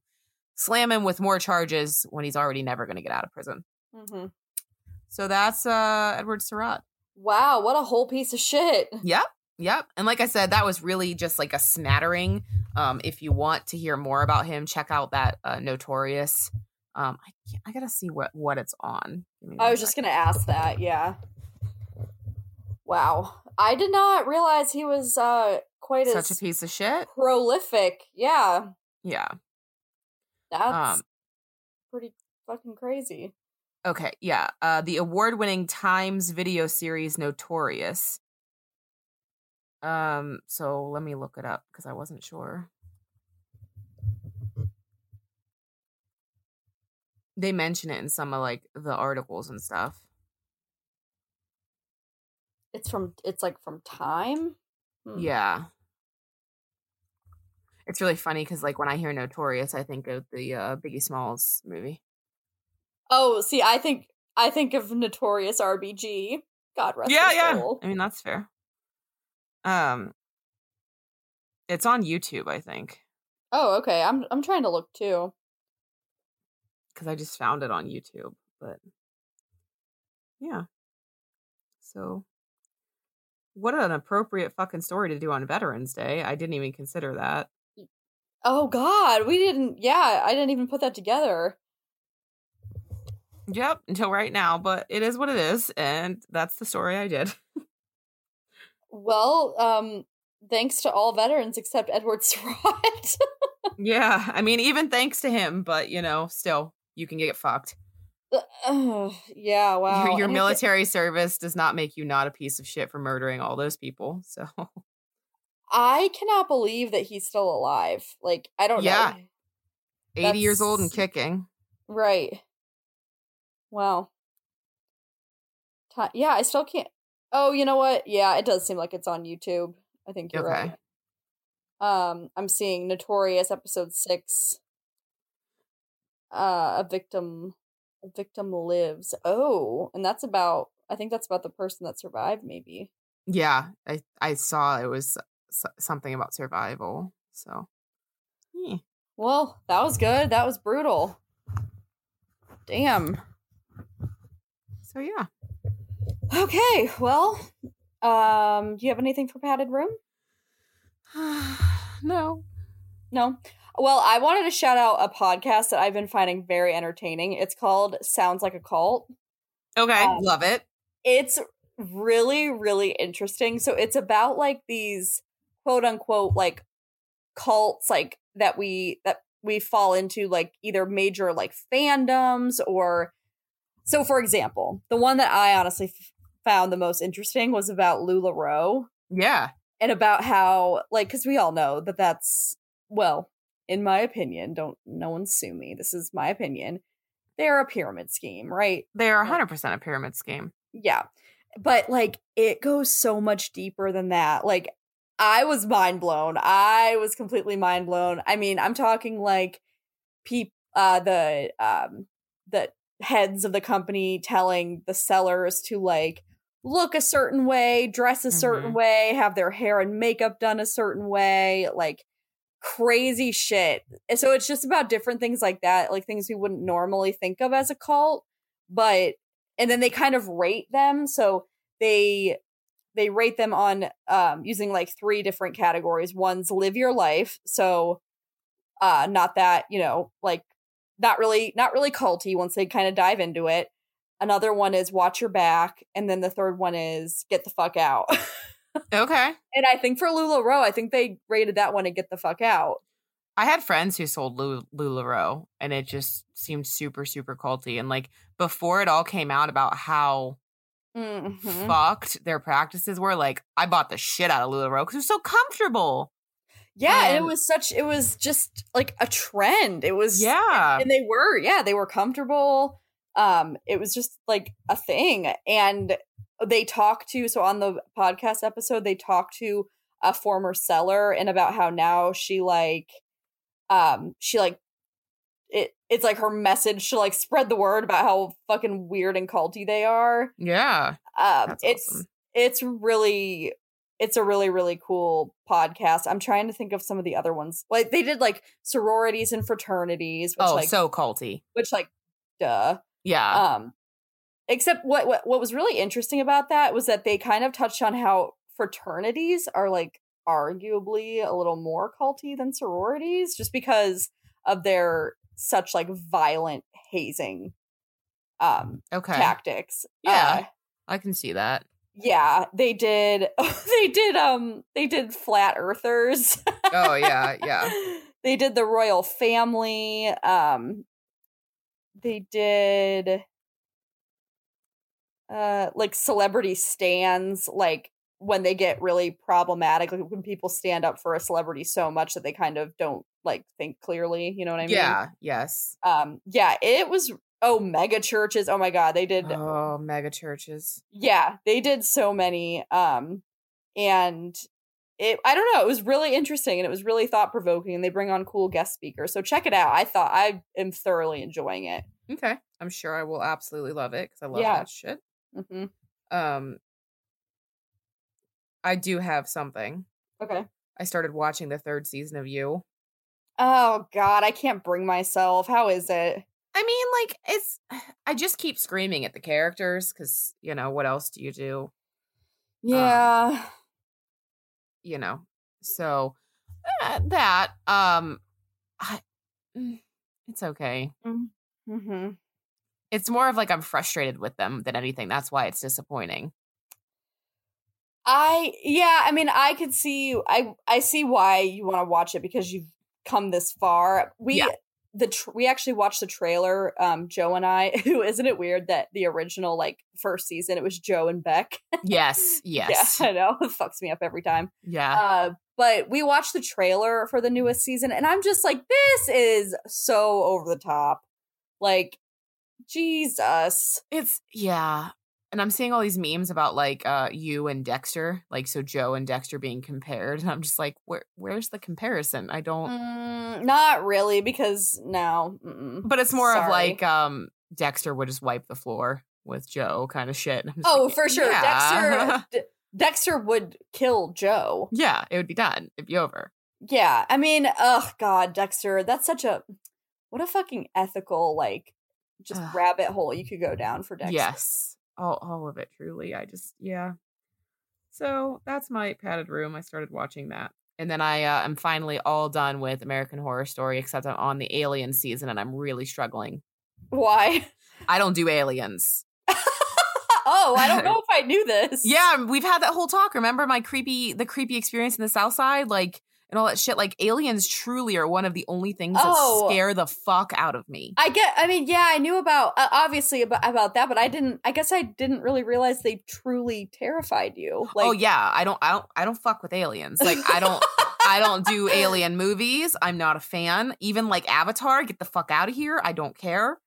slam him with more charges when he's already never going to get out of prison. hmm So that's uh Edward Surratt. Wow, what a whole piece of shit. Yep. Yep. And like I said, that was really just like a smattering. Um, if you want to hear more about him, check out that uh, Notorious. Um, I, can't, I gotta see what what it's on. I was just gonna ask that. Yeah. Wow, I did not realize he was uh quite such a piece of shit. prolific. Yeah, Yeah. that's Um. pretty fucking crazy. Okay. Yeah. Uh, the award-winning Times video series Notorious. Um. So let me look it up because I wasn't sure. They mention it in some of like the articles and stuff. It's from it's like from Time. Hmm. Yeah. It's really funny because, like, when I hear Notorious, I think of the uh, Biggie Smalls movie. Oh, see, I think I think of Notorious RBG. God rest yeah, yeah. soul. I mean, that's fair. Um, it's on YouTube, I think, Oh, okay. I'm I'm trying to look too. Because I just found it on YouTube. But yeah, so what an appropriate fucking story to do on Veterans Day. I didn't even consider that. Oh God, we didn't. Yeah, I didn't even put that together. Yep, until right now, but it is what it is, and that's the story I did. Well, um, thanks to all veterans except Edward Surratt. yeah, I mean, even thanks to him, but you know, still, you can get fucked. Uh, yeah, wow. Your, your military service does not make you not a piece of shit for murdering all those people. So I cannot believe that he's still alive. Like, I don't Yeah. know. 80 years old and kicking. Right. Wow. Yeah, I still can't. Oh, you know what? Yeah, it does seem like it's on YouTube. I think you're Okay. right. Um, I'm seeing Notorious episode six. Uh, a victim, a victim lives. Oh, and that's about. I think that's about the person that survived. Maybe. Yeah, I I saw it was something about survival. So yeah. Well, that was good. That was brutal. Damn. So yeah. Okay. Well, um, do you have anything for padded room? no. No. Well, I wanted to shout out a podcast that I've been finding very entertaining. It's called Sounds Like a Cult. Okay, Um, love it. It's really, really interesting. So it's about like these quote unquote like cults like that we that we fall into like either major like fandoms or so for example, the one that I honestly f- found the most interesting was about LuLaRoe Yeah. and about how like because we all know that that's well in my opinion don't no one sue me this is my opinion they're a pyramid scheme right They are 100% a pyramid scheme. yeah but like it goes so much deeper than that like i was mind blown i was completely mind blown i mean i'm talking like peop uh the um the heads of the company telling the sellers to like look a certain way dress a certain Mhm. way have their hair and makeup done a certain way like crazy shit. So it's just about different things like that like things we wouldn't normally think of as a cult but and then they kind of rate them. So they they rate them on um using like three different categories. One's live your life. So uh not that you know like not really not really culty once they kind of dive into it. Another one is watch your back and then the third one is get the fuck out Okay. and i think for LuLaRoe, i think they rated that one to get the fuck out I had friends who sold Lu- LuLaRoe and it just seemed super, super culty. And like before it all came out about how Mhm. fucked their practices were, like I bought the shit out of LuLaRoe because it was so comfortable. yeah and it was such it was just like a trend it was Yeah. and they were yeah they were comfortable um it was just like a thing and they talked to so on the podcast episode they talked to a former seller and about how now she like um she like it it's like her message to like spread the word about how fucking weird and culty they are Yeah. um it's awesome. it's really it's a really really cool podcast i'm trying to think of some of the other ones like they did like sororities and fraternities which Oh, like so culty. which like duh Yeah. um except what, what what was really interesting about that was that they kind of touched on how fraternities are like arguably a little more culty than sororities just because of their such like violent hazing um okay. tactics Yeah. Uh, I can see that. yeah they did they did um they did flat earthers Oh, yeah. Yeah. they did the royal family um they did uh like celebrity stands like when they get really problematic like when people stand up for a celebrity so much that they kind of don't like think clearly you know what i mean Yeah. Yes. um yeah it was oh mega churches oh my god they did Oh, mega churches. yeah they did so many um and it i don't know it was really interesting and it was really thought provoking and they bring on cool guest speakers so check it out i thought i am thoroughly enjoying it Okay. I'm sure I will absolutely love it because I love Yeah. that shit. hmm Um, I do have something. okay I started watching the third season of You. oh god i can't bring myself how is it I mean, like it's. I just keep screaming at the characters because you know what else do you do? yeah You know, so uh, that um, I, mm, it's okay. hmm It's more of like I'm frustrated with them than anything. That's why it's disappointing. I yeah, I mean, I could see I I see why you want to watch it because you've come this far. We Yeah. The tr- we actually watched the trailer. Um, Joe and I. Who isn't it weird that the original like first season it was Joe and Beck. Yes, yes, yeah, I know it fucks me up every time. yeah. Uh, but we watched the trailer for the newest season, and I'm just like, this is so over the top. Like, Jesus. It's yeah. And I'm seeing all these memes about like uh you and Dexter, like so Joe and Dexter being compared. And I'm just like, where where's the comparison? I don't Mm, not really, because no. mm-mm. but it's more of like um Dexter would just wipe the floor with Joe kind of shit. Oh, like, for sure. yeah. Dexter D- Dexter would kill Joe. yeah, it would be done. It'd be over. Yeah. I mean, oh god, Dexter, that's such a what a fucking ethical like just Ugh. rabbit hole you could go down for Dexter. Yes. All all of it truly. I just yeah. So that's my padded room. I started watching that. And then I uh, am finally all done with American Horror Story, except I'm on the Alien season and I'm really struggling. Why? I don't do aliens. oh, I don't know if I knew this. Yeah, we've had that whole talk. Remember my creepy, the creepy experience in the South Side, like and all that shit. Like aliens truly are one of the only things that Oh. scare the fuck out of me. I get. I mean, yeah, I knew about uh, obviously about, about that, but I didn't. I guess I didn't really realize they truly terrified you. Like, oh yeah, I don't, I don't, I don't fuck with aliens. Like I don't, I don't do alien movies. I'm not a fan. Even like Avatar, get the fuck out of here. I don't care.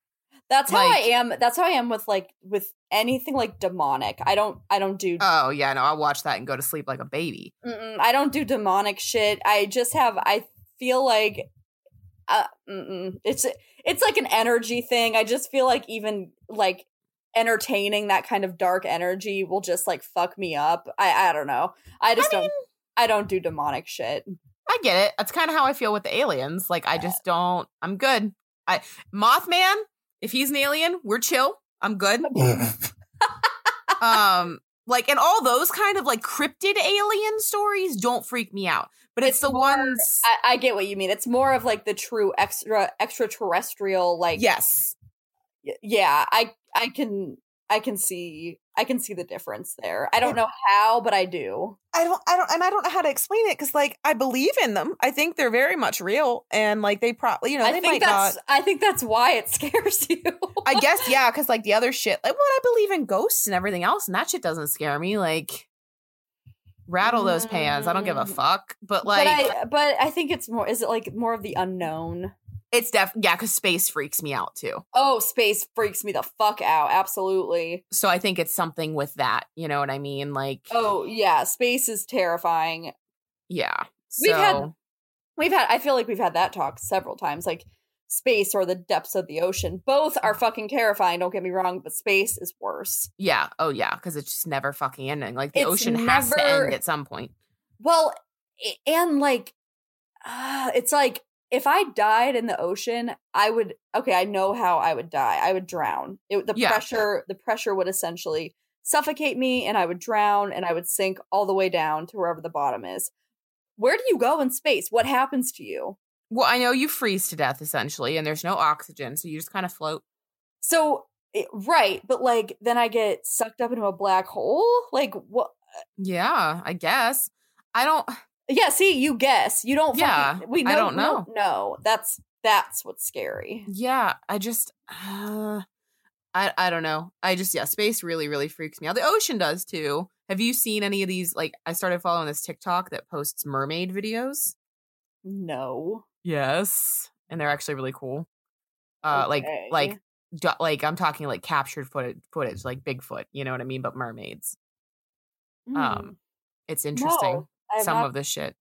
That's how like- I am. That's how I am with like with anything like demonic. I don't. I don't do. Oh yeah, no, I'll watch that and go to sleep like a baby. mm-mm, I don't do demonic shit. I just have. I feel like. Uh, it's it's like an energy thing. I just feel like even like entertaining that kind of dark energy will just like fuck me up. I I don't know. I just don't. I don't do demonic shit. I get it. That's kind of how I feel with the aliens. Like I just don't. I'm good. I Mothman. If he's an alien, we're chill. I'm good. um like and all those kind of like cryptid alien stories don't freak me out but it's, It's the more- ones I, I get what you mean. It's more of like the true extra extraterrestrial like yes y- yeah, I I can I can see I can see the difference there. I don't know how, but I do. i don't i don't and i don't know how to explain it because like i believe in them i think they're very much real and like they probably you know I they think might that's not I think that's why it scares you. i guess yeah because like the other shit like well i believe in ghosts and everything else and that shit doesn't scare me like rattle those pans i don't give a Mm. fuck but like but I but I think it's more is it like more of the unknown? It's def yeah because space freaks me out too Oh, space freaks me the fuck out. Absolutely. so i think it's something with that you know what i mean like Oh, yeah, space is terrifying. yeah We've had- We've had I feel like we've had that talk several times like space or the depths of the ocean. Both are fucking terrifying, don't get me wrong, but space is worse. yeah oh yeah because it's just never fucking ending like the It's ocean has to end at some point Well, and like uh, it's like if I died in the ocean, I would okay, I know how I would die. I would drown. It, the Yeah. pressure the pressure would essentially suffocate me and I would drown and I would sink all the way down to wherever the bottom is. Where do you go in space? What happens to you? well i know you freeze to death essentially and there's no oxygen so you just kind of float So it- right, but like then I get sucked up into a black hole? Like what uh yeah i guess i don't Yeah, see, you guess. You don't Yeah, fucking, we know I don't know. No, That's that's what's scary. yeah i just uh, i i don't know i just yeah space really really freaks me out the ocean does too have you seen any of these like i started following this tiktok that posts mermaid videos No. yes and they're actually really cool uh like Okay. like do- like i'm talking like captured footage footage like bigfoot you know what i mean but mermaids Mm. um it's interesting No, some not- of the shit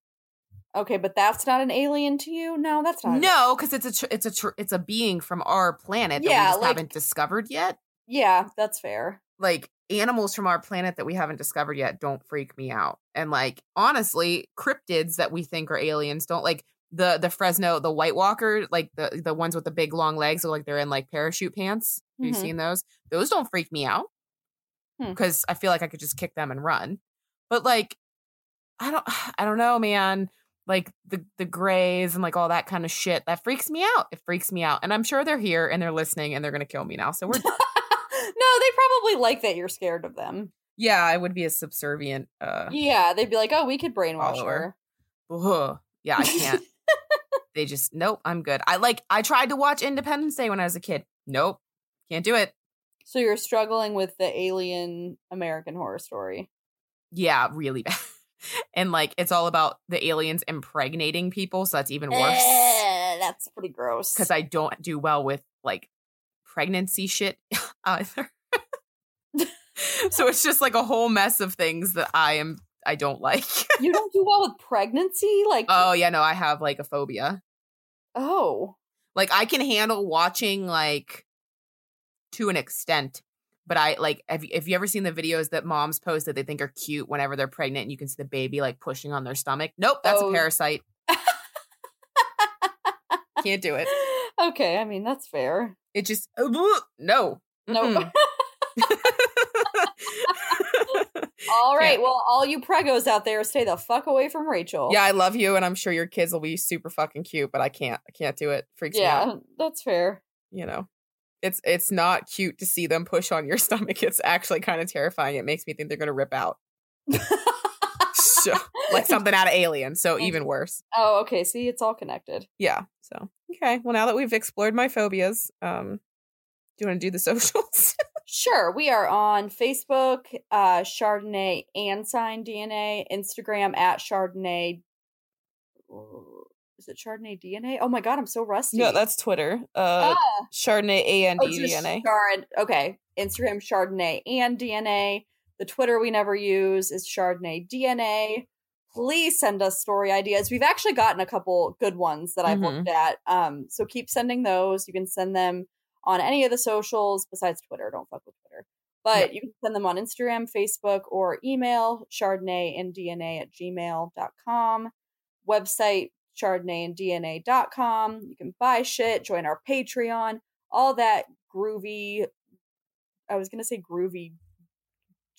Okay, but that's not an alien to you? No, that's not. no because it's a tr- it's a tr- it's a being from our planet that Yeah, we just like- haven't discovered yet Yeah, that's fair. like animals from our planet that we haven't discovered yet don't freak me out and like honestly cryptids that we think are aliens don't like the the fresno the white walker like the the ones with the big long legs or like they're in like parachute pants have you Mhm. seen those those don't freak me out Hmm. because i feel like i could just kick them and run but like i don't i don't know man like the the grays and like all that kind of shit that freaks me out it freaks me out and i'm sure they're here and they're listening and they're gonna kill me now so we're no, they probably like that you're scared of them. Yeah, I would be a subservient. Uh, Yeah, they'd be like, "Oh, we could brainwash Follower. her." ugh. yeah, I can't. they just nope. I'm good. I like. I tried to watch Independence Day when I was a kid. Nope, can't do it. So you're struggling with the alien American Horror Story. Yeah, really bad. And like, it's all about the aliens impregnating people, so that's even worse. Eh, that's pretty gross. Because I don't do well with like pregnancy shit either. so it's just like a whole mess of things that I am I don't like. you don't do well with pregnancy, like oh yeah, no, I have like a phobia. oh, Like I can handle watching like to an extent, but I like have you, have you ever seen the videos that moms post that they think are cute whenever they're pregnant and you can see the baby like pushing on their stomach? Nope, that's Oh. a parasite. Can't do it. okay. I mean, that's fair. It just uh, no. No. All right. Can't. Well, all you pregos out there, stay the fuck away from Rachel. yeah, I love you, and I'm sure your kids will be super fucking cute, but I can't. I can't do it. Freaks me out. Yeah, that's fair. You know, it's it's not cute to see them push on your stomach. It's actually kind of terrifying. It makes me think they're gonna rip out. So, like something out of Alien. So even worse. oh, okay. See, it's all connected. Yeah. So okay. Well, now that we've explored my phobias, um, do you want to do the socials? Sure. We are on Facebook, uh, Chardonnay and Sign DNA, Instagram at Chardonnay. Is it Chardonnay DNA? Oh my god, I'm so rusty. No, that's Twitter. Uh, Ah. Chardonnay and Oh, just Chard- okay. Instagram Chardonnay and DNA. The Twitter we never use is Chardonnay DNA. Please send us story ideas. We've actually gotten a couple good ones that I've Mhm. looked at. Um, so keep sending those. You can send them on any of the socials besides Twitter. Don't fuck with Twitter. But you can send them on Instagram, Facebook, or email Chardonnay and DNA at gmail.com. Website chardonnayanddna.com. You can buy shit, join our Patreon, all that groovy. I was gonna say groovy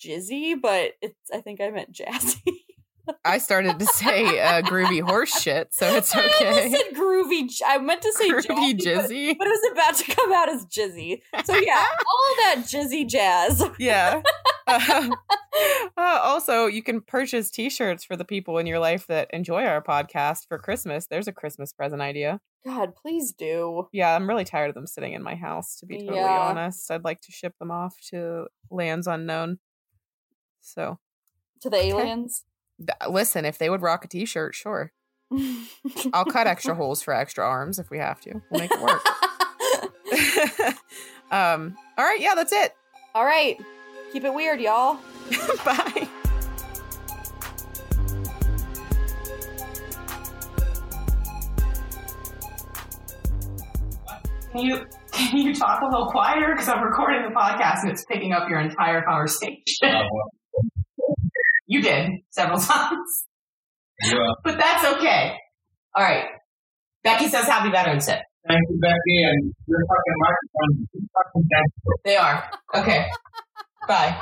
jizzy, but it's I think I meant jazzy. I started to say uh, groovy horse shit, so it's okay. almost said groovy. I meant to say Groovy jazzy, but- jizzy. but it was about to come out as jizzy. So yeah, all that jizzy jazz. yeah. Uh, uh, also, you can purchase T-shirts for the people in your life that enjoy our podcast for Christmas. There's a Christmas present idea. God, please do. Yeah, I'm really tired of them sitting in my house. To be totally Yeah. honest, I'd like to ship them off to lands unknown. So, To the aliens. Th- listen, if they would rock a T-shirt, sure, I'll cut extra holes for extra arms if we have to. We'll make it work. um. All right. Yeah, that's it. all right. Keep it weird, y'all. Bye. Can you can you talk a little quieter because I'm recording the podcast and it's picking up your entire conversation. You did several times, Yeah. but that's okay. All right. Becky says Happy Veterans Day. Thank you, Becky, and your fucking microphone fucking dead. They are okay. Bye.